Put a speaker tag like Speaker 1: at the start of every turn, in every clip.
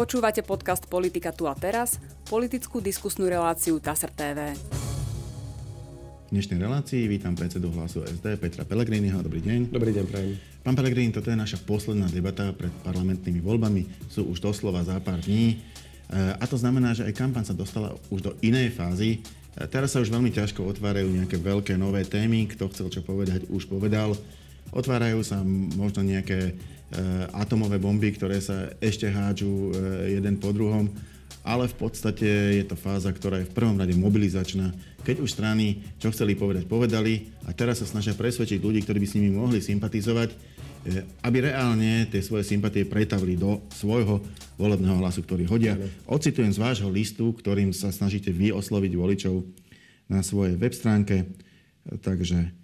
Speaker 1: Počúvate podcast Politika tu a teraz, politickú diskusnú reláciu TASR TV.
Speaker 2: V dnešnej relácii vítam predsedu hlasu SD Petra Pellegriniho. Dobrý deň.
Speaker 3: Dobrý deň, prajem.
Speaker 2: Pán Pellegrini, toto je naša posledná debata pred parlamentnými voľbami. Sú už doslova za pár dní. E, a to znamená, že aj kampaň sa dostala už do inej fázy. E, teraz sa už veľmi ťažko otvárajú nejaké veľké nové témy. Kto chcel čo povedať, už povedal. Otvárajú sa možno nejaké atomové bomby, ktoré sa ešte hádžu eh, jeden po druhom, ale v podstate je to fáza, ktorá je v prvom rade mobilizačná. Keď už strany, čo chceli povedať, povedali a teraz sa snažia presvedčiť ľudí, ktorí by s nimi mohli sympatizovať, eh, aby reálne tie svoje sympatie pretavili do svojho volebného hlasu, ktorý hodia. Ocitujem z vášho listu, ktorým sa snažíte vy osloviť voličov na svojej web stránke. Takže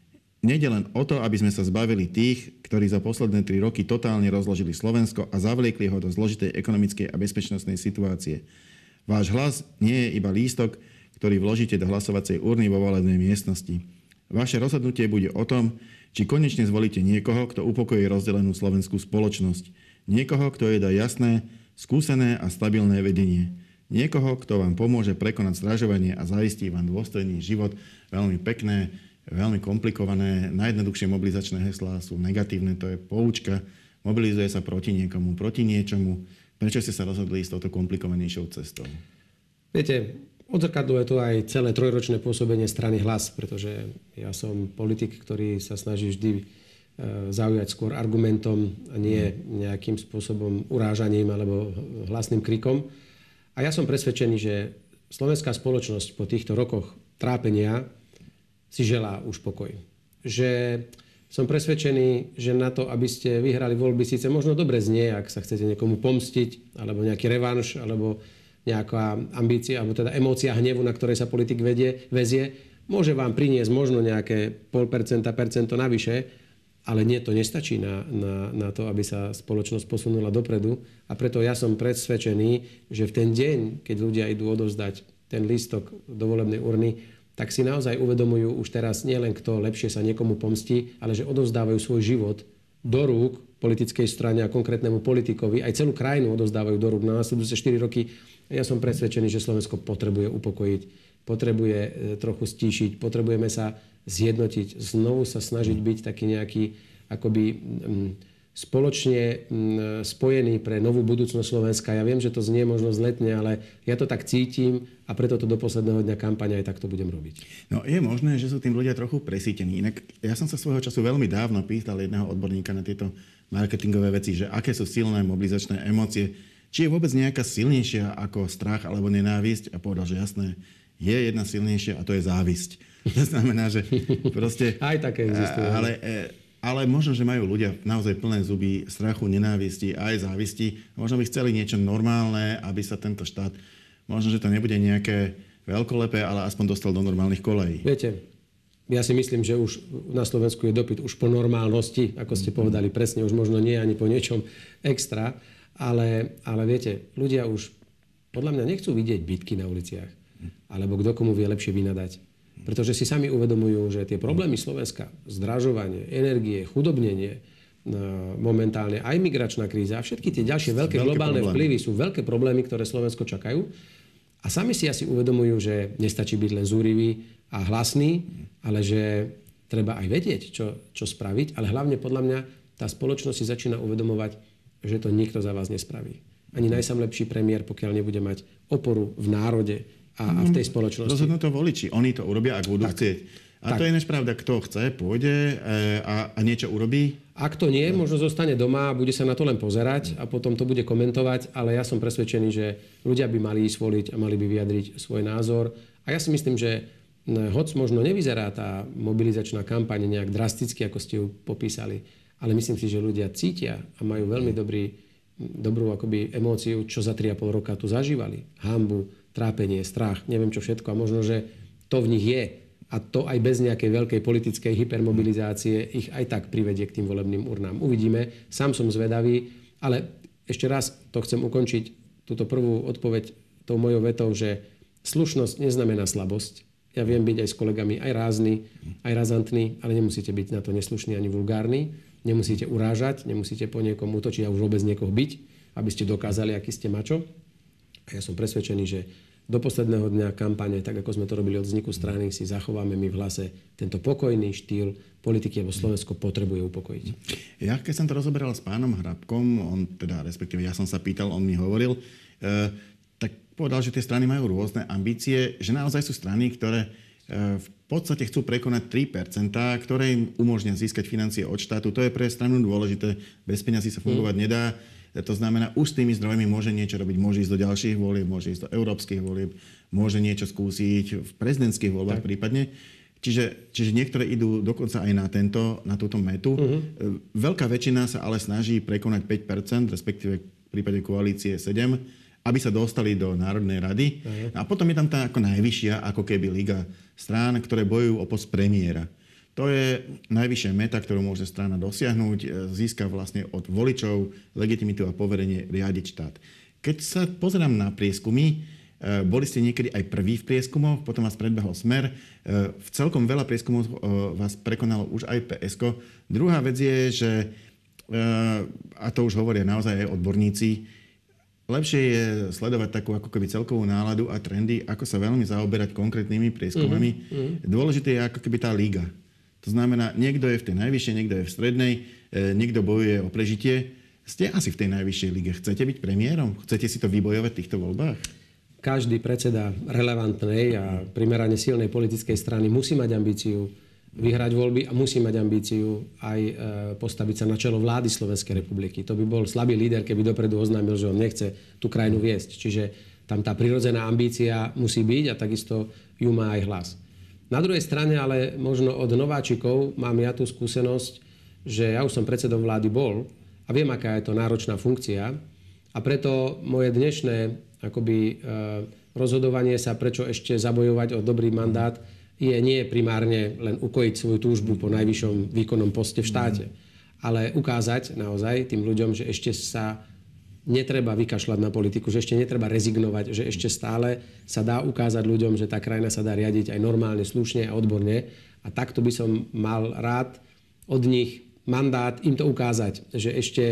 Speaker 2: Nejde len o to, aby sme sa zbavili tých, ktorí za posledné tri roky totálne rozložili Slovensko a zavliekli ho do zložitej ekonomickej a bezpečnostnej situácie. Váš hlas nie je iba lístok, ktorý vložíte do hlasovacej urny vo volebnej miestnosti. Vaše rozhodnutie bude o tom, či konečne zvolíte niekoho, kto upokojí rozdelenú slovenskú spoločnosť. Niekoho, kto je dá jasné, skúsené a stabilné vedenie. Niekoho, kto vám pomôže prekonať zdražovanie a zaistí vám dôstojný život. Veľmi pekné veľmi komplikované. Najjednoduchšie mobilizačné heslá sú negatívne, to je poučka. Mobilizuje sa proti niekomu, proti niečomu. Prečo ste sa rozhodli ísť touto komplikovanejšou cestou?
Speaker 3: Viete, odzrkadluje to aj celé trojročné pôsobenie strany hlas, pretože ja som politik, ktorý sa snaží vždy e, zaujať skôr argumentom a nie nejakým spôsobom urážaním alebo hlasným krikom. A ja som presvedčený, že slovenská spoločnosť po týchto rokoch trápenia si želá už pokoj. Že som presvedčený, že na to, aby ste vyhrali voľby, síce možno dobre znie, ak sa chcete niekomu pomstiť, alebo nejaký revanš, alebo nejaká ambícia, alebo teda emócia hnevu, na ktorej sa politik vedie, vezie, môže vám priniesť možno nejaké pol percenta, percento navyše, ale nie, to nestačí na, na, na to, aby sa spoločnosť posunula dopredu. A preto ja som presvedčený, že v ten deň, keď ľudia idú odovzdať ten lístok do volebnej urny, tak si naozaj uvedomujú už teraz nielen kto lepšie sa niekomu pomstí, ale že odovzdávajú svoj život do rúk politickej strane a konkrétnemu politikovi. Aj celú krajinu odovzdávajú do rúk na následujúce 4 roky. Ja som presvedčený, že Slovensko potrebuje upokojiť, potrebuje e, trochu stíšiť, potrebujeme sa zjednotiť, znovu sa snažiť byť taký nejaký akoby spoločne mm, spojení pre novú budúcnosť Slovenska. Ja viem, že to znie možno zletne, ale ja to tak cítim a preto to do posledného dňa kampania aj takto budem robiť.
Speaker 2: No je možné, že sú tým ľudia trochu presítení. Inak ja som sa svojho času veľmi dávno pýtal jedného odborníka na tieto marketingové veci, že aké sú silné mobilizačné emócie, či je vôbec nejaká silnejšia ako strach alebo nenávisť a povedal, že jasné, je jedna silnejšia a to je závisť. To znamená, že proste...
Speaker 3: Aj také existujú.
Speaker 2: Ale e, ale možno, že majú ľudia naozaj plné zuby strachu, nenávisti aj závisti. Možno by chceli niečo normálne, aby sa tento štát, možno, že to nebude nejaké veľkolepé, ale aspoň dostal do normálnych kolejí.
Speaker 3: Viete, ja si myslím, že už na Slovensku je dopyt už po normálnosti, ako ste povedali presne, už možno nie ani po niečom extra, ale, ale viete, ľudia už podľa mňa nechcú vidieť bitky na uliciach, alebo kto komu vie lepšie vynadať pretože si sami uvedomujú, že tie problémy Slovenska, zdražovanie, energie, chudobnenie, no, momentálne aj migračná kríza a všetky tie ďalšie veľké, veľké globálne problémy. vplyvy sú veľké problémy, ktoré Slovensko čakajú. A sami si asi uvedomujú, že nestačí byť len zúrivý a hlasný, ale že treba aj vedieť, čo, čo spraviť. Ale hlavne podľa mňa tá spoločnosť si začína uvedomovať, že to nikto za vás nespraví. Ani najsamlepší premiér, pokiaľ nebude mať oporu v národe, a, a v tej mm, spoločnosti.
Speaker 2: Rozhodnú to voliči. Oni to urobia, ak budú tak. chcieť. A tak. to je než pravda, kto chce, pôjde e, a, a niečo urobí.
Speaker 3: Ak to nie, možno zostane doma a bude sa na to len pozerať a potom to bude komentovať, ale ja som presvedčený, že ľudia by mali ísť voliť a mali by vyjadriť svoj názor. A ja si myslím, že hoc možno nevyzerá tá mobilizačná kampaň nejak drasticky, ako ste ju popísali, ale myslím si, že ľudia cítia a majú veľmi dobrý, dobrú akoby emóciu, čo za 3,5 roka tu zažívali. Hambu, trápenie, strach, neviem čo všetko. A možno, že to v nich je. A to aj bez nejakej veľkej politickej hypermobilizácie ich aj tak privedie k tým volebným urnám. Uvidíme. Sám som zvedavý, ale ešte raz to chcem ukončiť, túto prvú odpoveď tou mojou vetou, že slušnosť neznamená slabosť. Ja viem byť aj s kolegami aj rázny, aj razantný, ale nemusíte byť na to neslušný ani vulgárny. Nemusíte urážať, nemusíte po niekom útočiť a už vôbec niekoho byť aby ste dokázali, aký ste mačo. A ja som presvedčený, že do posledného dňa kampane, tak ako sme to robili od vzniku strany, si zachováme my v hlase tento pokojný štýl politiky, lebo Slovensko potrebuje upokojiť.
Speaker 2: Ja keď som to rozoberal s pánom Hrabkom, on teda, respektíve ja som sa pýtal, on mi hovoril, e, tak povedal, že tie strany majú rôzne ambície, že naozaj sú strany, ktoré e, v podstate chcú prekonať 3%, ktoré im umožnia získať financie od štátu. To je pre stranu dôležité. Bez peňazí sa fungovať mm. nedá to znamená, už s tými zdrojmi môže niečo robiť, môže ísť do ďalších volieb, môže ísť do európskych volieb, môže niečo skúsiť v prezidentských voľbách tak. prípadne. Čiže, čiže niektoré idú dokonca aj na, tento, na túto metu. Uh-huh. Veľká väčšina sa ale snaží prekonať 5%, respektíve v prípade koalície 7%, aby sa dostali do Národnej rady. Uh-huh. A potom je tam tá ako najvyššia, ako keby liga strán, ktoré bojujú o post premiéra. To je najvyššia meta, ktorú môže strana dosiahnuť, e, získa vlastne od voličov legitimitu a poverenie riadiť štát. Keď sa pozerám na prieskumy, e, boli ste niekedy aj prvý v prieskumoch, potom vás predbehol Smer. E, v celkom veľa prieskumov vás prekonalo už aj PSK. Druhá vec je, že, a to už hovoria naozaj aj odborníci, lepšie je sledovať takú ako keby celkovú náladu a trendy, ako sa veľmi zaoberať konkrétnymi prieskumami. Mm-hmm. Dôležité je ako keby tá líga to znamená, niekto je v tej najvyššej, niekto je v strednej, e, niekto bojuje o prežitie. Ste asi v tej najvyššej lige. Chcete byť premiérom? Chcete si to vybojovať v týchto voľbách?
Speaker 3: Každý predseda relevantnej a primerane silnej politickej strany musí mať ambíciu vyhrať voľby a musí mať ambíciu aj e, postaviť sa na čelo vlády Slovenskej republiky. To by bol slabý líder, keby dopredu oznámil, že on nechce tú krajinu viesť. Čiže tam tá prirodzená ambícia musí byť a takisto ju má aj hlas. Na druhej strane ale možno od nováčikov mám ja tú skúsenosť, že ja už som predsedom vlády bol a viem, aká je to náročná funkcia. A preto moje dnešné akoby, e, rozhodovanie sa, prečo ešte zabojovať o dobrý mandát, je nie primárne len ukojiť svoju túžbu po najvyššom výkonnom poste v štáte, ale ukázať naozaj tým ľuďom, že ešte sa netreba vykašľať na politiku, že ešte netreba rezignovať, že ešte stále sa dá ukázať ľuďom, že tá krajina sa dá riadiť aj normálne, slušne a odborne. A takto by som mal rád od nich mandát im to ukázať, že ešte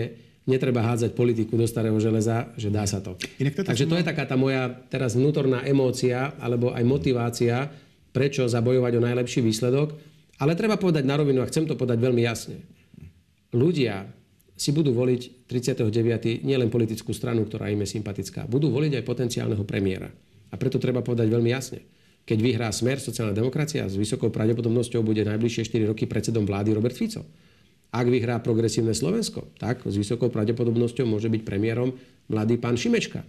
Speaker 3: netreba hádzať politiku do starého železa, že dá sa to. to Takže to je taká tá moja teraz vnútorná emócia alebo aj motivácia, prečo zabojovať o najlepší výsledok. Ale treba povedať na rovinu, a chcem to povedať veľmi jasne. Ľudia, si budú voliť 39. nielen politickú stranu, ktorá im je sympatická, budú voliť aj potenciálneho premiéra. A preto treba povedať veľmi jasne. Keď vyhrá Smer, sociálna demokracia, s vysokou pravdepodobnosťou bude najbližšie 4 roky predsedom vlády Robert Fico. Ak vyhrá progresívne Slovensko, tak s vysokou pravdepodobnosťou môže byť premiérom mladý pán Šimečka.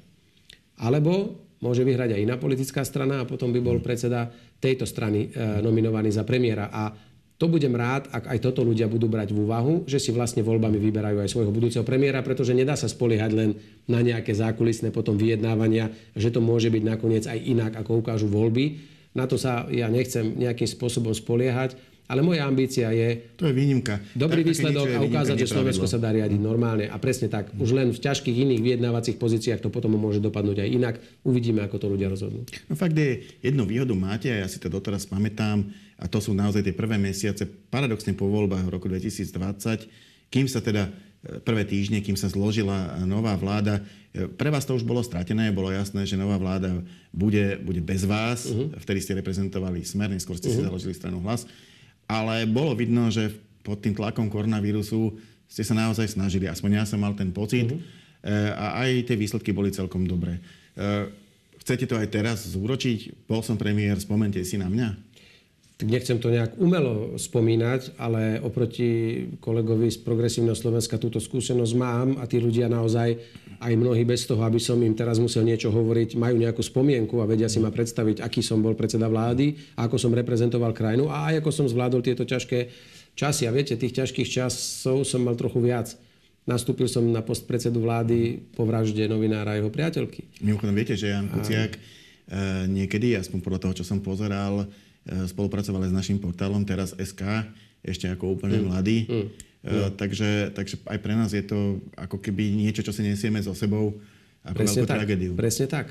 Speaker 3: Alebo môže vyhrať aj iná politická strana a potom by bol predseda tejto strany e, nominovaný za premiéra. A to budem rád, ak aj toto ľudia budú brať v úvahu, že si vlastne voľbami vyberajú aj svojho budúceho premiéra, pretože nedá sa spoliehať len na nejaké zákulisné potom vyjednávania, že to môže byť nakoniec aj inak, ako ukážu voľby. Na to sa ja nechcem nejakým spôsobom spoliehať ale moja ambícia je...
Speaker 2: To je výnimka.
Speaker 3: Dobrý tak, výsledok a ukázať, že Slovensko sa dá riadiť normálne. A presne tak. Už len v ťažkých iných vyjednávacích pozíciách to potom môže dopadnúť aj inak. Uvidíme, ako to ľudia rozhodnú.
Speaker 2: No fakt je, jednu výhodu máte, a ja si to doteraz pamätám, a to sú naozaj tie prvé mesiace, paradoxne po voľbách v roku 2020, kým sa teda e, prvé týždne, kým sa zložila nová vláda. E, pre vás to už bolo stratené, bolo jasné, že nová vláda bude, bude bez vás. Uh-huh. Vtedy ste reprezentovali Smer, neskôr ste uh-huh. si mhm. založili stranu Hlas ale bolo vidno, že pod tým tlakom koronavírusu ste sa naozaj snažili. Aspoň ja som mal ten pocit. Uh-huh. A aj tie výsledky boli celkom dobré. Eh, chcete to aj teraz zúročiť? Bol som premiér, spomente si na mňa.
Speaker 3: Nechcem to nejak umelo spomínať, ale oproti kolegovi z Progresívneho Slovenska túto skúsenosť mám a tí ľudia naozaj, aj mnohí bez toho, aby som im teraz musel niečo hovoriť, majú nejakú spomienku a vedia si ma predstaviť, aký som bol predseda vlády, ako som reprezentoval krajinu a aj ako som zvládol tieto ťažké časy. A viete, tých ťažkých časov som mal trochu viac. Nastúpil som na post predsedu vlády po vražde novinára a jeho priateľky.
Speaker 2: Mimochodom, viete, že Jan Kuciak a... Eh, niekedy, aspoň podľa toho, čo som pozeral, Eh, spolupracovali s našim portálom teraz SK, ešte ako úplne mm. mladý. Mm. Uh, takže, takže aj pre nás je to ako keby niečo, čo si nesieme so sebou ako presne veľkú tak, tragédiu.
Speaker 3: Presne tak.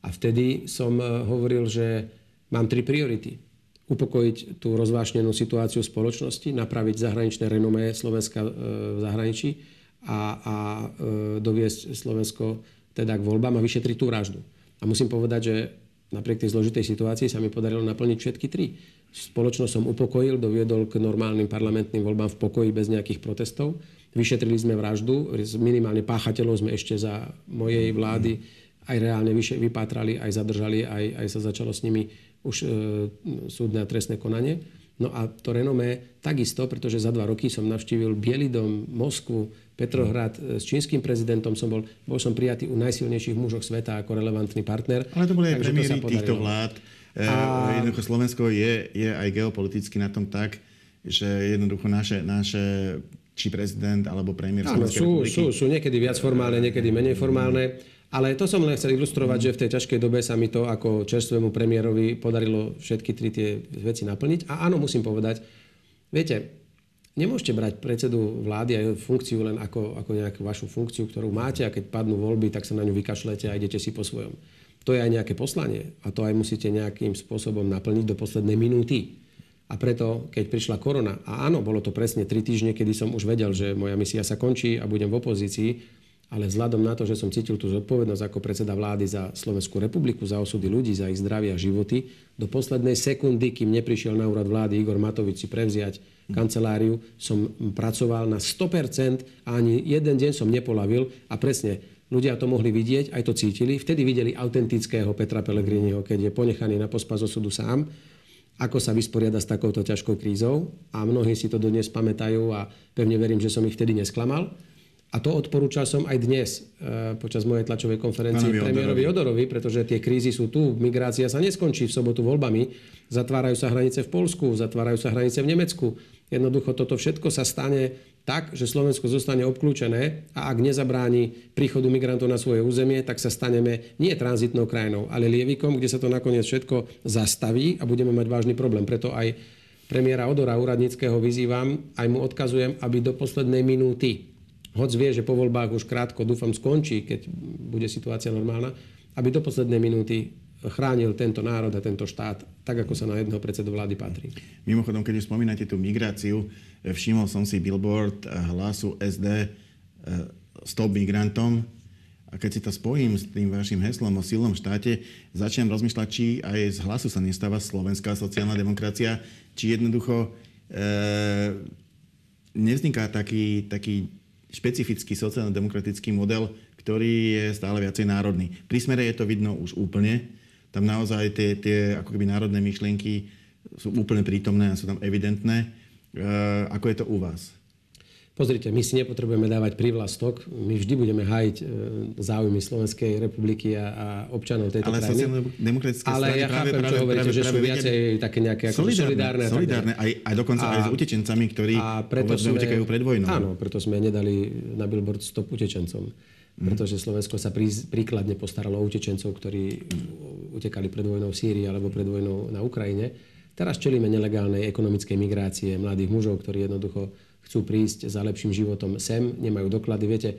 Speaker 3: A vtedy som eh, hovoril, že mám tri priority. Upokojiť tú rozvášnenú situáciu spoločnosti, napraviť zahraničné renomé Slovenska v zahraničí a, a e, doviesť Slovensko teda k voľbám a vyšetriť tú vraždu. A musím povedať, že napriek tej zložitej situácii sa mi podarilo naplniť všetky tri. Spoločnosť som upokojil, doviedol k normálnym parlamentným voľbám v pokoji bez nejakých protestov. Vyšetrili sme vraždu, minimálne páchateľov sme ešte za mojej vlády aj reálne vypátrali, aj zadržali, aj, aj sa začalo s nimi už e, súdne a trestné konanie. No a to renomé takisto, pretože za dva roky som navštívil Bielý dom, Moskvu, Petrohrad, e, s čínskym prezidentom som bol, bol som prijatý u najsilnejších mužov sveta ako relevantný partner.
Speaker 2: Ale to boli aj premiéry týchto vlád. E, a... Jednoducho Slovensko je, je aj geopoliticky na tom tak, že jednoducho naše, naše či prezident alebo premiér
Speaker 3: Áno, sú, sú, sú niekedy viac formálne, niekedy menej formálne. Ale to som len chcel ilustrovať, že v tej ťažkej dobe sa mi to ako čerstvému premiérovi podarilo všetky tri tie veci naplniť. A áno, musím povedať, viete, nemôžete brať predsedu vlády a funkciu len ako, ako nejakú vašu funkciu, ktorú máte a keď padnú voľby, tak sa na ňu vykašlete a idete si po svojom. To je aj nejaké poslanie a to aj musíte nejakým spôsobom naplniť do poslednej minúty. A preto, keď prišla korona, a áno, bolo to presne tri týždne, kedy som už vedel, že moja misia sa končí a budem v opozícii, ale vzhľadom na to, že som cítil tú zodpovednosť ako predseda vlády za Slovenskú republiku, za osudy ľudí, za ich zdravie a životy, do poslednej sekundy, kým neprišiel na úrad vlády Igor Matovič si prevziať kanceláriu, som pracoval na 100% a ani jeden deň som nepolavil a presne ľudia to mohli vidieť, aj to cítili. Vtedy videli autentického Petra Pellegriniho, keď je ponechaný na pospas osudu sám ako sa vysporiada s takouto ťažkou krízou a mnohí si to dodnes pamätajú a pevne verím, že som ich vtedy nesklamal. A to odporúčal som aj dnes e, počas mojej tlačovej konferencie Pánovi premiérovi Odorovi, pretože tie krízy sú tu, migrácia sa neskončí v sobotu voľbami, zatvárajú sa hranice v Polsku, zatvárajú sa hranice v Nemecku. Jednoducho toto všetko sa stane tak, že Slovensko zostane obklúčené a ak nezabráni príchodu migrantov na svoje územie, tak sa staneme nie tranzitnou krajinou, ale lievikom, kde sa to nakoniec všetko zastaví a budeme mať vážny problém. Preto aj premiéra Odora úradníckého vyzývam, aj mu odkazujem, aby do poslednej minúty, hoď vie, že po voľbách už krátko, dúfam, skončí, keď bude situácia normálna, aby do poslednej minúty chránil tento národ a tento štát tak, ako sa na jedného predsedu vlády patrí.
Speaker 2: Mimochodom, keď už spomínate tú migráciu, eh, všimol som si billboard eh, hlasu SD eh, Stop migrantom a keď si to spojím s tým vašim heslom o silnom štáte, začnem rozmýšľať, či aj z hlasu sa nestáva slovenská sociálna demokracia, či jednoducho e, nevzniká taký, taký špecifický sociálno-demokratický model, ktorý je stále viacej národný. Pri smere je to vidno už úplne, tam naozaj tie, tie ako keby národné myšlienky sú úplne prítomné a sú tam evidentné. E, ako je to u vás?
Speaker 3: Pozrite, my si nepotrebujeme dávať privlastok. My vždy budeme hájiť e, záujmy Slovenskej republiky a, a občanov tejto
Speaker 2: ale
Speaker 3: krajiny.
Speaker 2: demokratické
Speaker 3: Ale ja práve, chápem, práve, čo hovoríte, práve, že sú viacej také nejaké ako solidárne. solidárne,
Speaker 2: aj, aj dokonca a, aj s utečencami, ktorí a preto sme, utekajú pred vojnou.
Speaker 3: Áno, preto sme nedali na billboard stop utečencom. Mm. Pretože Slovensko sa prí, príkladne postaralo o utečencov, ktorí utekali pred vojnou v Sýrii alebo pred vojnou na Ukrajine. Teraz čelíme nelegálnej ekonomickej migrácie mladých mužov, ktorí jednoducho chcú prísť za lepším životom sem, nemajú doklady. Viete,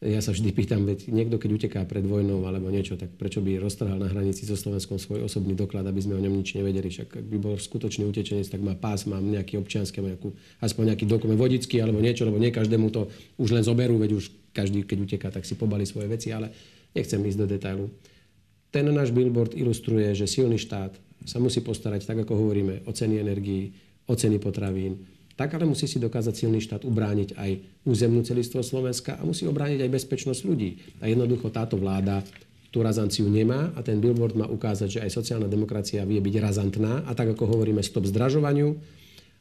Speaker 3: ja sa vždy pýtam, veď niekto, keď uteká pred vojnou alebo niečo, tak prečo by roztrhal na hranici so Slovenskom svoj osobný doklad, aby sme o ňom nič nevedeli. Však ak by bol skutočný utečenec, tak má pás, má nejaký občiansky, nejakú, aspoň nejaký dokument vodický alebo niečo, lebo nie každému to už len zoberú, veď už každý, keď uteká, tak si pobali svoje veci, ale nechcem ísť do detailu. Ten náš billboard ilustruje, že silný štát sa musí postarať, tak ako hovoríme, o ceny energií, o ceny potravín, tak ale musí si dokázať silný štát ubrániť aj územnú celistvo Slovenska a musí obrániť aj bezpečnosť ľudí. A jednoducho táto vláda tú razanciu nemá a ten billboard má ukázať, že aj sociálna demokracia vie byť razantná a tak ako hovoríme stop zdražovaniu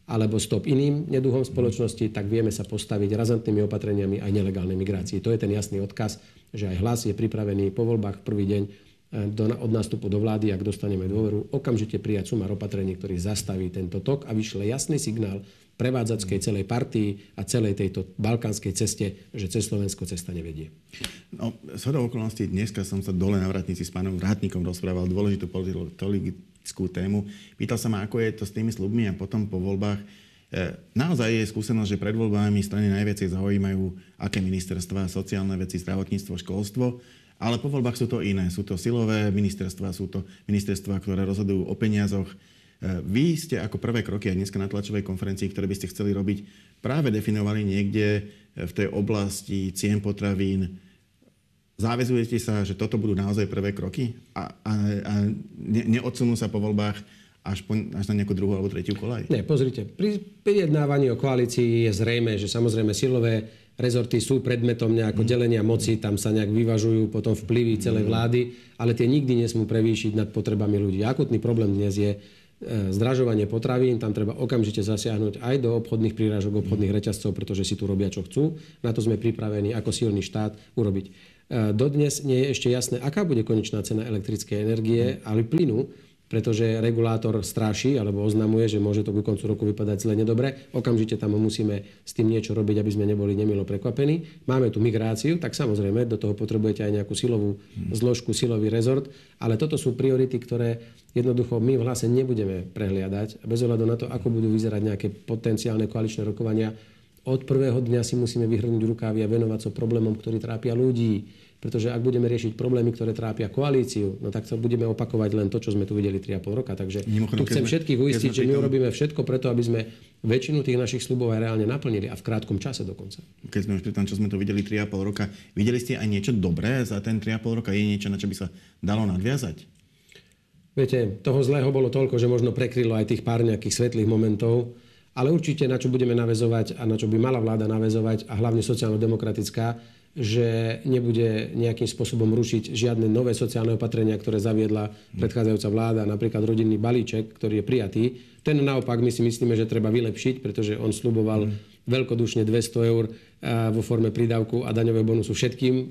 Speaker 3: alebo stop iným neduhom spoločnosti, tak vieme sa postaviť razantnými opatreniami aj nelegálnej migrácii. To je ten jasný odkaz, že aj hlas je pripravený po voľbách v prvý deň E, do, od nástupu do vlády, ak dostaneme dôveru, okamžite prijať sumar opatrení, ktorý zastaví tento tok a vyšle jasný signál prevádzackej celej partii a celej tejto balkánskej ceste, že cez Slovensko cesta nevedie.
Speaker 2: No, hodou okolností dneska som sa dole na vratnici s pánom Vrátnikom rozprával dôležitú politickú tému. Pýtal sa ma, ako je to s tými slubmi a potom po voľbách. E, naozaj je skúsenosť, že pred voľbami strany najviac zaujímajú, aké ministerstva, sociálne veci, zdravotníctvo, školstvo ale po voľbách sú to iné. Sú to silové ministerstva, sú to ministerstva, ktoré rozhodujú o peniazoch. Vy ste ako prvé kroky aj dneska na tlačovej konferencii, ktoré by ste chceli robiť, práve definovali niekde v tej oblasti cien potravín. Záväzujete sa, že toto budú naozaj prvé kroky a, a, a ne, neodsunú sa po voľbách až, po, až na nejakú druhú alebo tretiu kolaj?
Speaker 3: Nie, pozrite, pri vyjednávaní o koalícii je zrejme, že samozrejme silové rezorty sú predmetom nejako mm. delenia moci, tam sa nejak vyvažujú potom vplyvy celej mm. vlády, ale tie nikdy nesmú prevýšiť nad potrebami ľudí. Akutný problém dnes je E, zdražovanie potravín, tam treba okamžite zasiahnuť aj do obchodných príražok, obchodných reťazcov, pretože si tu robia, čo chcú. Na to sme pripravení ako silný štát urobiť. E, dodnes nie je ešte jasné, aká bude konečná cena elektrickej energie, ale plynu, pretože regulátor stráši alebo oznamuje, že môže to ku koncu roku vypadať zle nedobre. Okamžite tam musíme s tým niečo robiť, aby sme neboli nemilo prekvapení. Máme tu migráciu, tak samozrejme do toho potrebujete aj nejakú silovú zložku, silový rezort, ale toto sú priority, ktoré jednoducho my v hlase nebudeme prehliadať. Bez ohľadu na to, ako budú vyzerať nejaké potenciálne koaličné rokovania, od prvého dňa si musíme vyhrnúť rukávy a venovať sa problémom, ktorý trápia ľudí pretože ak budeme riešiť problémy, ktoré trápia koalíciu, no tak to budeme opakovať len to, čo sme tu videli 3,5 roka. Takže Mimochodom, tu chcem všetkých uistiť, že my urobíme všetko preto, aby sme väčšinu tých našich slubov aj reálne naplnili a v krátkom čase dokonca.
Speaker 2: Keď sme už pri tom, čo sme tu videli 3,5 roka, videli ste aj niečo dobré za ten 3,5 roka? Je niečo, na čo by sa dalo nadviazať?
Speaker 3: Viete, toho zlého bolo toľko, že možno prekrylo aj tých pár nejakých svetlých momentov, ale určite na čo budeme navezovať a na čo by mala vláda navezovať a hlavne sociálno-demokratická, že nebude nejakým spôsobom rušiť žiadne nové sociálne opatrenia, ktoré zaviedla predchádzajúca vláda, napríklad rodinný balíček, ktorý je prijatý. Ten naopak my si myslíme, že treba vylepšiť, pretože on sluboval veľkodušne 200 eur vo forme prídavku a daňového bonusu všetkým e,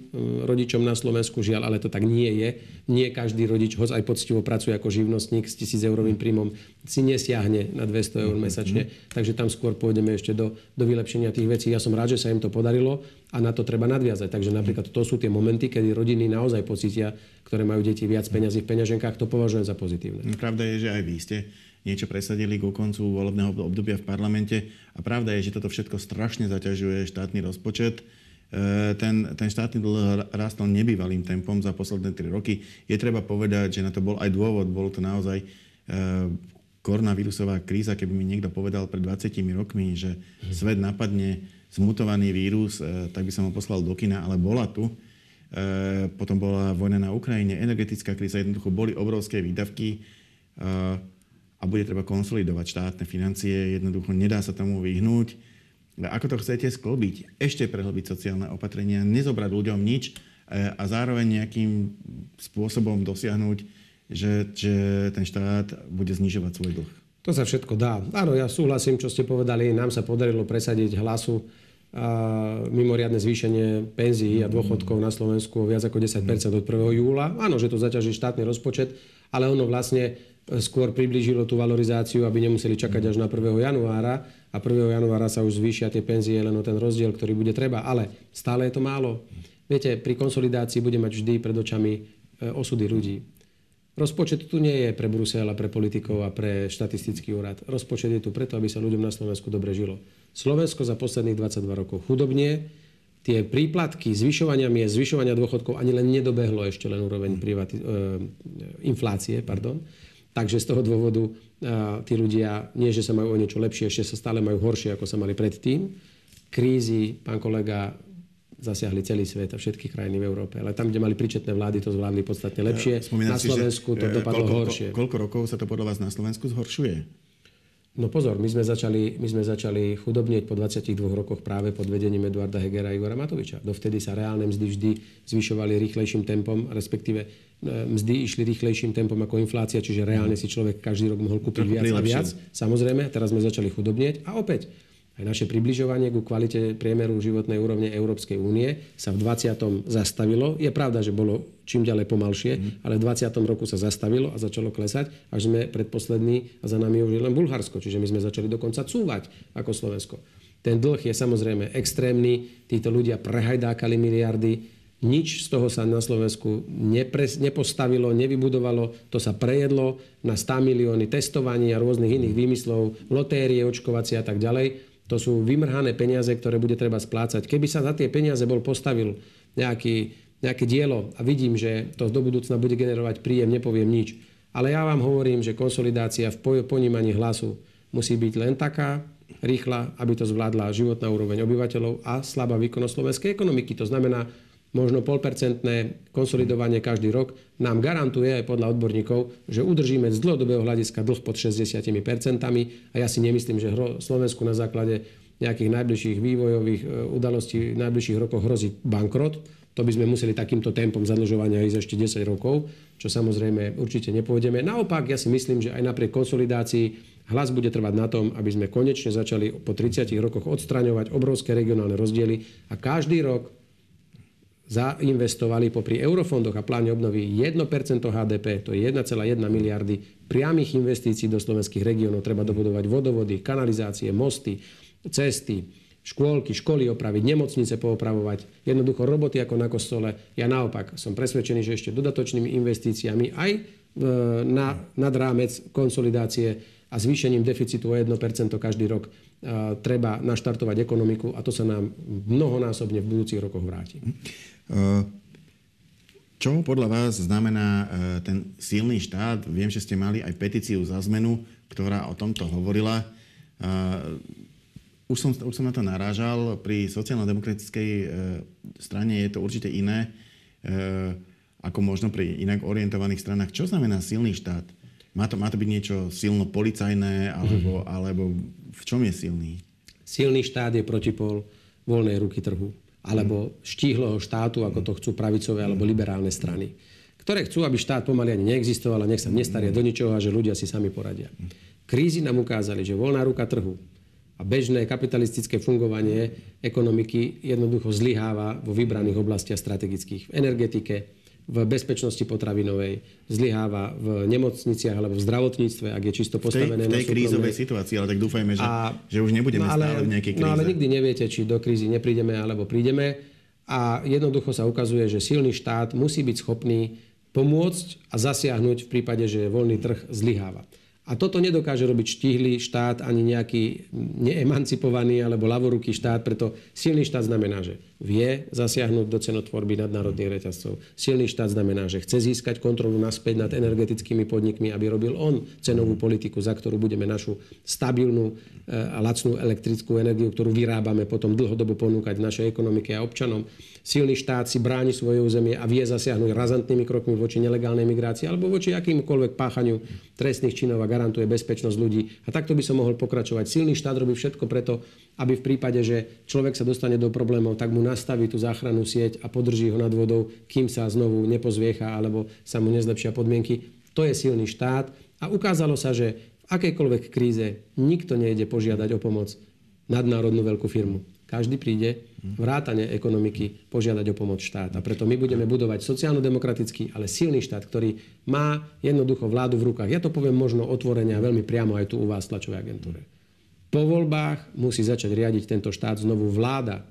Speaker 3: rodičom na Slovensku. Žiaľ, ale to tak nie je. Nie každý rodič, hoď aj poctivo pracuje ako živnostník s 1000 eurovým príjmom, si nesiahne na 200 eur mesačne. Takže tam skôr pôjdeme ešte do, do vylepšenia tých vecí. Ja som rád, že sa im to podarilo a na to treba nadviazať. Takže napríklad to sú tie momenty, kedy rodiny naozaj pocítia, ktoré majú deti viac peňazí v peňaženkách, to považujem za pozitívne.
Speaker 2: Pravda je, že aj vy ste niečo presadili ku koncu volebného obdobia v parlamente. A pravda je, že toto všetko strašne zaťažuje štátny rozpočet. E, ten, ten štátny dlh rastol nebývalým tempom za posledné 3 roky. Je treba povedať, že na to bol aj dôvod. Bol to naozaj e, koronavírusová kríza. Keby mi niekto povedal pred 20 rokmi, že svet napadne zmutovaný vírus, e, tak by som ho poslal do kina, ale bola tu. Potom bola vojna na Ukrajine, energetická kríza, jednoducho boli obrovské výdavky a bude treba konsolidovať štátne financie. Jednoducho nedá sa tomu vyhnúť. Ako to chcete sklbiť? Ešte prehlbiť sociálne opatrenia, nezobrať ľuďom nič e, a zároveň nejakým spôsobom dosiahnuť, že, že ten štát bude znižovať svoj dlh.
Speaker 3: To sa všetko dá. Áno, ja súhlasím, čo ste povedali. Nám sa podarilo presadiť hlasu a mimoriadne zvýšenie penzií a dôchodkov na Slovensku o viac ako 10 od 1. júla. Áno, že to zaťaží štátny rozpočet, ale ono vlastne skôr priblížilo tú valorizáciu, aby nemuseli čakať až na 1. januára a 1. januára sa už zvýšia tie penzie len o ten rozdiel, ktorý bude treba. Ale stále je to málo. Viete, pri konsolidácii bude mať vždy pred očami e, osudy ľudí. Rozpočet tu nie je pre Brusel a pre politikov a pre štatistický úrad. Rozpočet je tu preto, aby sa ľuďom na Slovensku dobre žilo. Slovensko za posledných 22 rokov chudobnie, tie príplatky zvyšovania miest, zvyšovania dôchodkov ani len nedobehlo ešte len úroveň privati- e, inflácie. Pardon. Takže z toho dôvodu tí ľudia nie, že sa majú o niečo lepšie, ešte sa stále majú horšie, ako sa mali predtým. Krízy, pán kolega, zasiahli celý svet a všetky krajiny v Európe. Ale tam, kde mali príčetné vlády, to zvládli podstatne lepšie. Spomínam na Slovensku si, to e, dopadlo
Speaker 2: koľko,
Speaker 3: horšie.
Speaker 2: Koľko rokov sa to podľa vás na Slovensku zhoršuje?
Speaker 3: No pozor, my sme začali, my sme začali chudobnieť po 22 rokoch práve pod vedením Eduarda Hegera a Igora Matoviča. Dovtedy sa reálne mzdy vždy zvyšovali rýchlejším tempom, respektíve mzdy išli rýchlejším tempom ako inflácia, čiže reálne si človek každý rok mohol kúpiť viac a viac. Samozrejme, teraz sme začali chudobnieť a opäť aj naše približovanie ku kvalite priemeru životnej úrovne Európskej únie sa v 20. zastavilo. Je pravda, že bolo čím ďalej pomalšie, mm. ale v 20. roku sa zastavilo a začalo klesať, až sme predposlední a za nami už je len Bulharsko. Čiže my sme začali dokonca cúvať ako Slovensko. Ten dlh je samozrejme extrémny, títo ľudia prehajdákali miliardy, nič z toho sa na Slovensku nepres, nepostavilo, nevybudovalo, to sa prejedlo na 100 milióny testovaní a rôznych iných výmyslov, lotérie, očkovacie a tak ďalej. To sú vymrhané peniaze, ktoré bude treba splácať. Keby sa za tie peniaze bol postavil nejaký, nejaké dielo a vidím, že to do budúcna bude generovať príjem, nepoviem nič. Ale ja vám hovorím, že konsolidácia v ponímaní hlasu musí byť len taká, rýchla, aby to zvládla životná úroveň obyvateľov a slabá výkonnosť slovenskej ekonomiky. To znamená, možno polpercentné konsolidovanie každý rok nám garantuje aj podľa odborníkov, že udržíme z dlhodobého hľadiska dlh pod 60%. A ja si nemyslím, že Slovensku na základe nejakých najbližších vývojových e, udalostí v najbližších rokoch hrozí bankrot. To by sme museli takýmto tempom zadlžovania ísť ešte 10 rokov, čo samozrejme určite nepôjdeme. Naopak, ja si myslím, že aj napriek konsolidácii hlas bude trvať na tom, aby sme konečne začali po 30 rokoch odstraňovať obrovské regionálne rozdiely a každý rok zainvestovali popri eurofondoch a pláne obnovy 1% HDP, to je 1,1 miliardy priamých investícií do slovenských regiónov. Treba dobudovať vodovody, kanalizácie, mosty, cesty, škôlky, školy opraviť, nemocnice poopravovať, jednoducho roboty ako na kostole. Ja naopak som presvedčený, že ešte dodatočnými investíciami aj e, na, nad rámec konsolidácie a zvýšením deficitu o 1% každý rok treba naštartovať ekonomiku a to sa nám mnohonásobne v budúcich rokoch vráti. E,
Speaker 2: čo podľa vás znamená ten silný štát? Viem, že ste mali aj petíciu za zmenu, ktorá o tomto hovorila. Už som, už som na to narážal. Pri sociálno-demokratickej e, strane je to určite iné, e, ako možno pri inak orientovaných stranách. Čo znamená silný štát? Má to, má to byť niečo silno policajné, alebo, mm-hmm. alebo v čom je silný?
Speaker 3: Silný štát je protipol voľnej ruky trhu. Alebo mm. štíhloho štátu, ako to chcú pravicové alebo liberálne strany. Ktoré chcú, aby štát pomaly ani neexistoval a nech sa nestaria do ničoho a že ľudia si sami poradia. Krízy nám ukázali, že voľná ruka trhu a bežné kapitalistické fungovanie ekonomiky jednoducho zlyháva vo vybraných oblastiach strategických. V energetike, v bezpečnosti potravinovej, zlyháva v nemocniciach alebo v zdravotníctve, ak je čisto postavené
Speaker 2: v tej, v tej krízovej situácii, ale tak dúfajme, že, a, že už nebudeme
Speaker 3: no
Speaker 2: ale, stále v nejakej kríze.
Speaker 3: No ale nikdy neviete, či do krízy neprídeme alebo prídeme. A jednoducho sa ukazuje, že silný štát musí byť schopný pomôcť a zasiahnuť v prípade, že voľný trh zlyháva. A toto nedokáže robiť štíhly štát ani nejaký neemancipovaný alebo lavoruký štát, preto silný štát znamená, že vie zasiahnuť do cenotvorby nadnárodných reťazcov. Silný štát znamená, že chce získať kontrolu naspäť nad energetickými podnikmi, aby robil on cenovú politiku, za ktorú budeme našu stabilnú eh, a lacnú elektrickú energiu, ktorú vyrábame, potom dlhodobo ponúkať našej ekonomike a občanom silný štát si bráni svoje územie a vie zasiahnuť razantnými krokmi voči nelegálnej migrácii alebo voči akýmkoľvek páchaniu trestných činov a garantuje bezpečnosť ľudí. A takto by som mohol pokračovať. Silný štát robí všetko preto, aby v prípade, že človek sa dostane do problémov, tak mu nastaví tú záchrannú sieť a podrží ho nad vodou, kým sa znovu nepozviecha alebo sa mu nezlepšia podmienky. To je silný štát a ukázalo sa, že v akejkoľvek kríze nikto nejde požiadať o pomoc nadnárodnú veľkú firmu. Každý príde vrátane ekonomiky požiadať o pomoc štát. A preto my budeme budovať sociálno-demokratický, ale silný štát, ktorý má jednoducho vládu v rukách. Ja to poviem možno otvorene a veľmi priamo aj tu u vás v tlačovej agentúre. Po voľbách musí začať riadiť tento štát znovu vláda,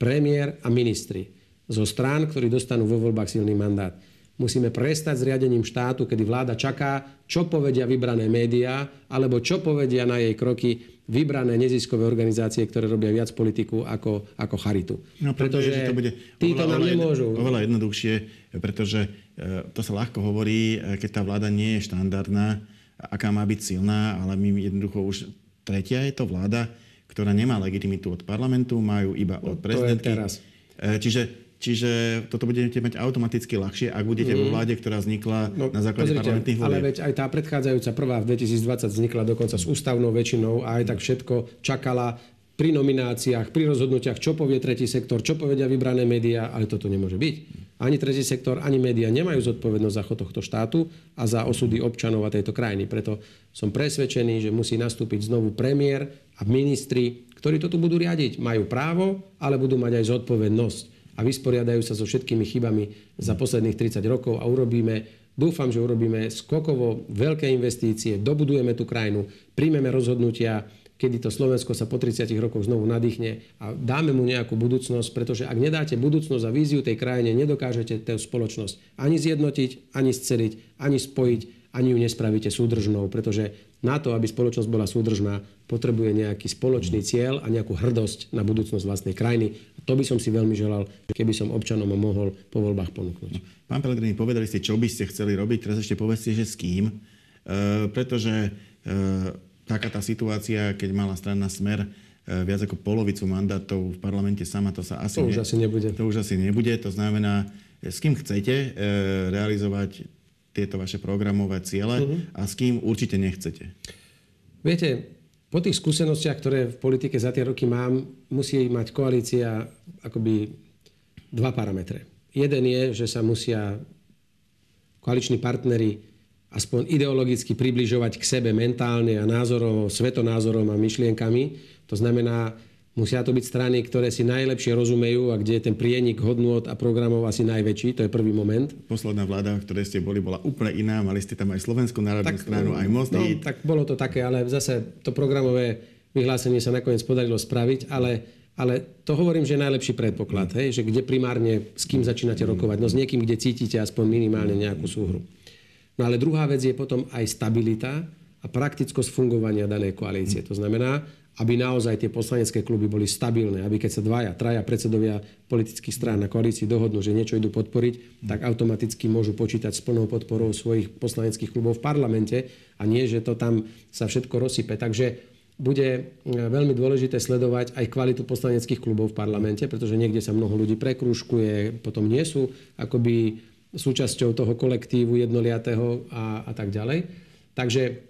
Speaker 3: premiér a ministri zo strán, ktorí dostanú vo voľbách silný mandát. Musíme prestať s riadením štátu, kedy vláda čaká, čo povedia vybrané médiá, alebo čo povedia na jej kroky vybrané neziskové organizácie, ktoré robia viac politiku ako, ako charitu.
Speaker 2: No, pretože že to bude
Speaker 3: títo oveľa, nám nemôžu.
Speaker 2: Oveľa jednoduchšie, pretože e, to sa ľahko hovorí, e, keď tá vláda nie je štandardná, aká má byť silná, ale my jednoducho už tretia je to vláda, ktorá nemá legitimitu od parlamentu, majú iba od prezidentky.
Speaker 3: Je teraz.
Speaker 2: E, čiže Čiže toto budete mať automaticky ľahšie, ak budete mm. vo vláde, ktorá vznikla no, na základe pozrite, parlamentných volieb.
Speaker 3: Ale veď aj tá predchádzajúca prvá v 2020 vznikla dokonca s ústavnou väčšinou a aj tak všetko čakala pri nomináciách, pri rozhodnutiach, čo povie tretí sektor, čo povedia vybrané médiá, ale toto nemôže byť. Ani tretí sektor, ani médiá nemajú zodpovednosť za chod tohto štátu a za osudy občanov a tejto krajiny. Preto som presvedčený, že musí nastúpiť znovu premiér a ministri, ktorí to tu budú riadiť. Majú právo, ale budú mať aj zodpovednosť a vysporiadajú sa so všetkými chybami za posledných 30 rokov a urobíme Dúfam, že urobíme skokovo veľké investície, dobudujeme tú krajinu, príjmeme rozhodnutia, kedy to Slovensko sa po 30 rokoch znovu nadýchne a dáme mu nejakú budúcnosť, pretože ak nedáte budúcnosť a víziu tej krajine, nedokážete tú spoločnosť ani zjednotiť, ani sceliť, ani spojiť, ani ju nespravíte súdržnou, pretože na to, aby spoločnosť bola súdržná, potrebuje nejaký spoločný cieľ a nejakú hrdosť na budúcnosť vlastnej krajiny to by som si veľmi želal, keby som občanom mohol po voľbách ponúknuť.
Speaker 2: Pán Pelegrini, povedali ste, čo by ste chceli robiť, teraz ešte povedzte, že s kým, e, pretože e, taká tá situácia, keď mala strana Smer e, viac ako polovicu mandátov v parlamente sama, to sa asi,
Speaker 3: to už ne, asi nebude.
Speaker 2: To už asi nebude, to znamená, s kým chcete e, realizovať tieto vaše programové ciele uh-huh. a s kým určite nechcete.
Speaker 3: Viete, po tých skúsenostiach, ktoré v politike za tie roky mám, musí mať koalícia akoby dva parametre. Jeden je, že sa musia koaliční partnery aspoň ideologicky približovať k sebe mentálne a názorovo, svetonázorom a myšlienkami. To znamená, Musia to byť strany, ktoré si najlepšie rozumejú a kde je ten prienik hodnôt a programov asi najväčší. To je prvý moment.
Speaker 2: Posledná vláda, v ktorej ste boli, bola úplne iná. Mali ste tam aj Slovenskú národnú tak, stranu, aj Most.
Speaker 3: No, tak bolo to také, ale zase to programové vyhlásenie sa nakoniec podarilo spraviť, ale, ale to hovorím, že je najlepší predpoklad, hej, že kde primárne s kým začínate rokovať. No s niekým, kde cítite aspoň minimálne nejakú súhru. No ale druhá vec je potom aj stabilita a praktickosť fungovania danej koalície. To znamená, aby naozaj tie poslanecké kluby boli stabilné, aby keď sa dvaja, traja predsedovia politických strán na koalícii dohodnú, že niečo idú podporiť, tak automaticky môžu počítať s plnou podporou svojich poslaneckých klubov v parlamente a nie, že to tam sa všetko rozsype. Takže bude e, veľmi dôležité sledovať aj kvalitu poslaneckých klubov v parlamente, pretože niekde sa mnoho ľudí prekrúžkuje, potom nie sú akoby súčasťou toho kolektívu jednoliatého a, a tak ďalej. Takže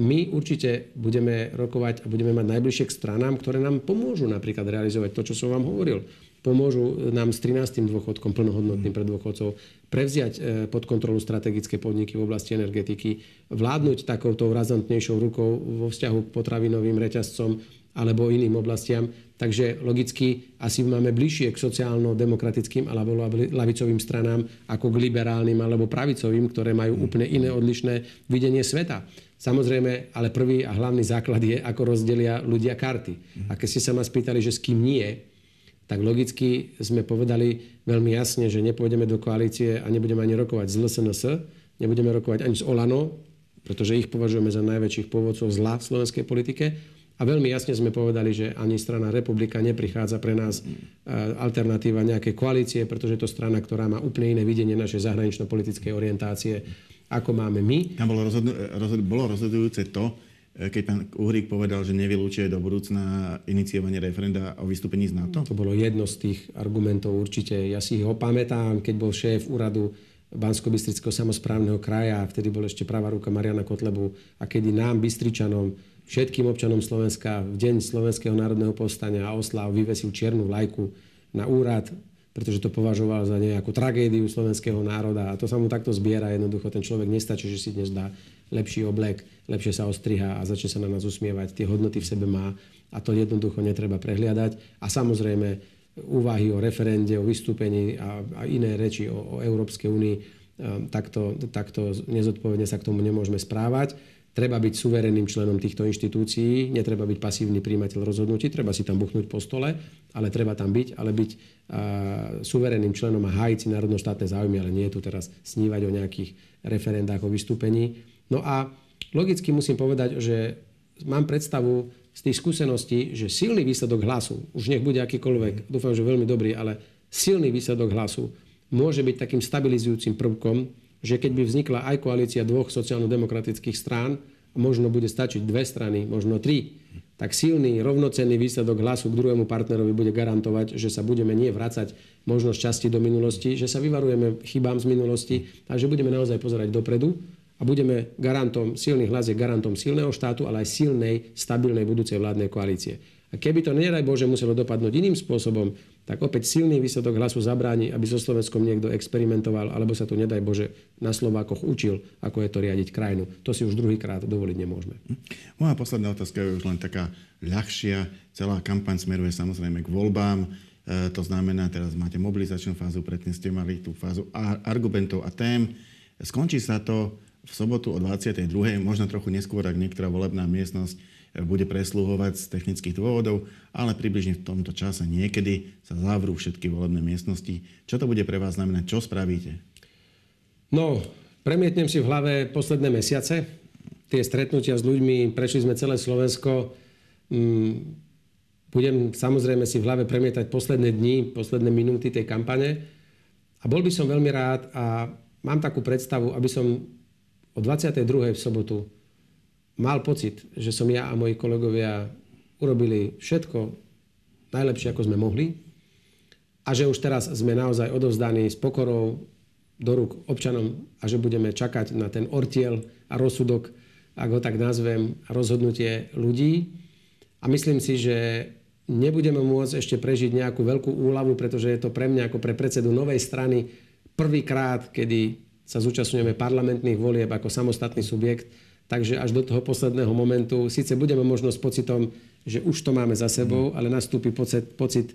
Speaker 3: my určite budeme rokovať a budeme mať najbližšie k stranám, ktoré nám pomôžu napríklad realizovať to, čo som vám hovoril. Pomôžu nám s 13. dôchodkom, plnohodnotným pre dôchodcov, prevziať e, pod kontrolu strategické podniky v oblasti energetiky, vládnuť takouto razantnejšou rukou vo vzťahu k potravinovým reťazcom alebo iným oblastiam. Takže logicky asi máme bližšie k sociálno-demokratickým alebo lavicovým stranám ako k liberálnym alebo pravicovým, ktoré majú úplne iné odlišné videnie sveta. Samozrejme, ale prvý a hlavný základ je, ako rozdelia ľudia karty. A keď ste sa ma spýtali, že s kým nie, tak logicky sme povedali veľmi jasne, že nepôjdeme do koalície a nebudeme ani rokovať z LSNS, nebudeme rokovať ani s Olano, pretože ich považujeme za najväčších pôvodcov zla v slovenskej politike. A veľmi jasne sme povedali, že ani strana Republika neprichádza pre nás e, alternatíva nejakej koalície, pretože je to strana, ktorá má úplne iné videnie našej zahranično-politickej orientácie ako máme my.
Speaker 2: Tam bolo, rozhodu, rozhod, bolo rozhodujúce to, e, keď pán Uhrík povedal, že nevylúčuje do budúcna iniciovanie referenda o vystúpení z NATO?
Speaker 3: To bolo jedno z tých argumentov určite. Ja si ho pamätám, keď bol šéf úradu bansko samozprávneho kraja, vtedy bol ešte pravá ruka Mariana Kotlebu a kedy nám, Bystričanom, všetkým občanom Slovenska v deň Slovenského národného povstania a oslav vyvesil čiernu vlajku na úrad pretože to považoval za nejakú tragédiu slovenského národa a to sa mu takto zbiera. Jednoducho ten človek nestačí, že si dnes dá lepší oblek, lepšie sa ostriha a začne sa na nás usmievať. Tie hodnoty v sebe má a to jednoducho netreba prehliadať. A samozrejme úvahy o referende, o vystúpení a, a iné reči o, o Európskej únii, takto, takto nezodpovedne sa k tomu nemôžeme správať. Treba byť suverénnym členom týchto inštitúcií, netreba byť pasívny príjimateľ rozhodnutí, treba si tam buchnúť po stole, ale treba tam byť, ale byť uh, suverénnym členom a hájiť si národno-štátne záujmy, ale nie je tu teraz snívať o nejakých referendách o vystúpení. No a logicky musím povedať, že mám predstavu z tých skúseností, že silný výsledok hlasu, už nech bude akýkoľvek, dúfam, že veľmi dobrý, ale silný výsledok hlasu môže byť takým stabilizujúcim prvkom že keď by vznikla aj koalícia dvoch sociálno-demokratických strán, možno bude stačiť dve strany, možno tri, tak silný, rovnocenný výsledok hlasu k druhému partnerovi bude garantovať, že sa budeme nie vracať možno časti do minulosti, že sa vyvarujeme chybám z minulosti a že budeme naozaj pozerať dopredu a budeme garantom, silný hlas je garantom silného štátu, ale aj silnej, stabilnej budúcej vládnej koalície. A keby to, nedaj Bože, muselo dopadnúť iným spôsobom, tak opäť silný výsledok hlasu zabráni, aby so Slovenskom niekto experimentoval, alebo sa to, nedaj Bože, na Slovákoch učil, ako je to riadiť krajinu. To si už druhýkrát dovoliť nemôžeme.
Speaker 2: Moja posledná otázka je už len taká ľahšia. Celá kampaň smeruje samozrejme k voľbám. E, to znamená, teraz máte mobilizačnú fázu, predtým ste mali tú fázu argumentov a tém. Skončí sa to v sobotu o 22. možno trochu neskôr, ak niektorá volebná miestnosť bude presluhovať z technických dôvodov, ale približne v tomto čase niekedy sa zavrú všetky volebné miestnosti. Čo to bude pre vás znamenať? Čo spravíte?
Speaker 3: No, premietnem si v hlave posledné mesiace. Tie stretnutia s ľuďmi, prešli sme celé Slovensko. Mm, Budem samozrejme si v hlave premietať posledné dni, posledné minúty tej kampane a bol by som veľmi rád a mám takú predstavu, aby som o 22. v sobotu mal pocit, že som ja a moji kolegovia urobili všetko najlepšie, ako sme mohli a že už teraz sme naozaj odovzdaní s pokorou do rúk občanom a že budeme čakať na ten ortiel a rozsudok, ak ho tak nazvem, rozhodnutie ľudí. A myslím si, že nebudeme môcť ešte prežiť nejakú veľkú úľavu, pretože je to pre mňa ako pre predsedu novej strany prvýkrát, kedy sa zúčastňujeme parlamentných volieb ako samostatný subjekt. Takže až do toho posledného momentu, síce budeme možno s pocitom, že už to máme za sebou, ale nastúpi pocit, pocit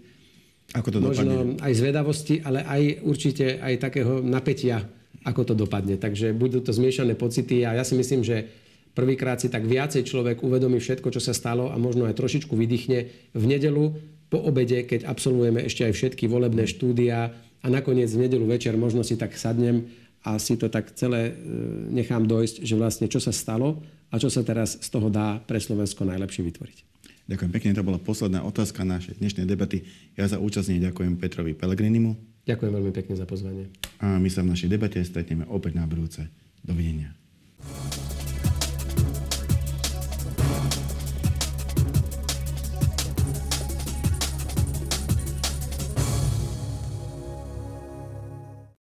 Speaker 3: ako to možno dopadne? aj zvedavosti, ale aj určite aj takého napätia, ako to dopadne. Takže budú to zmiešané pocity a ja si myslím, že prvýkrát si tak viacej človek uvedomí všetko, čo sa stalo a možno aj trošičku vydýchne v nedelu po obede, keď absolvujeme ešte aj všetky volebné štúdia a nakoniec v nedelu večer možno si tak sadnem a si to tak celé e, nechám dojsť, že vlastne čo sa stalo a čo sa teraz z toho dá pre Slovensko najlepšie vytvoriť.
Speaker 2: Ďakujem pekne, to bola posledná otázka našej dnešnej debaty. Ja za účastne ďakujem Petrovi Pelegrinimu.
Speaker 3: Ďakujem veľmi pekne za pozvanie.
Speaker 2: A my sa v našej debate stretneme opäť na budúce. Dovidenia.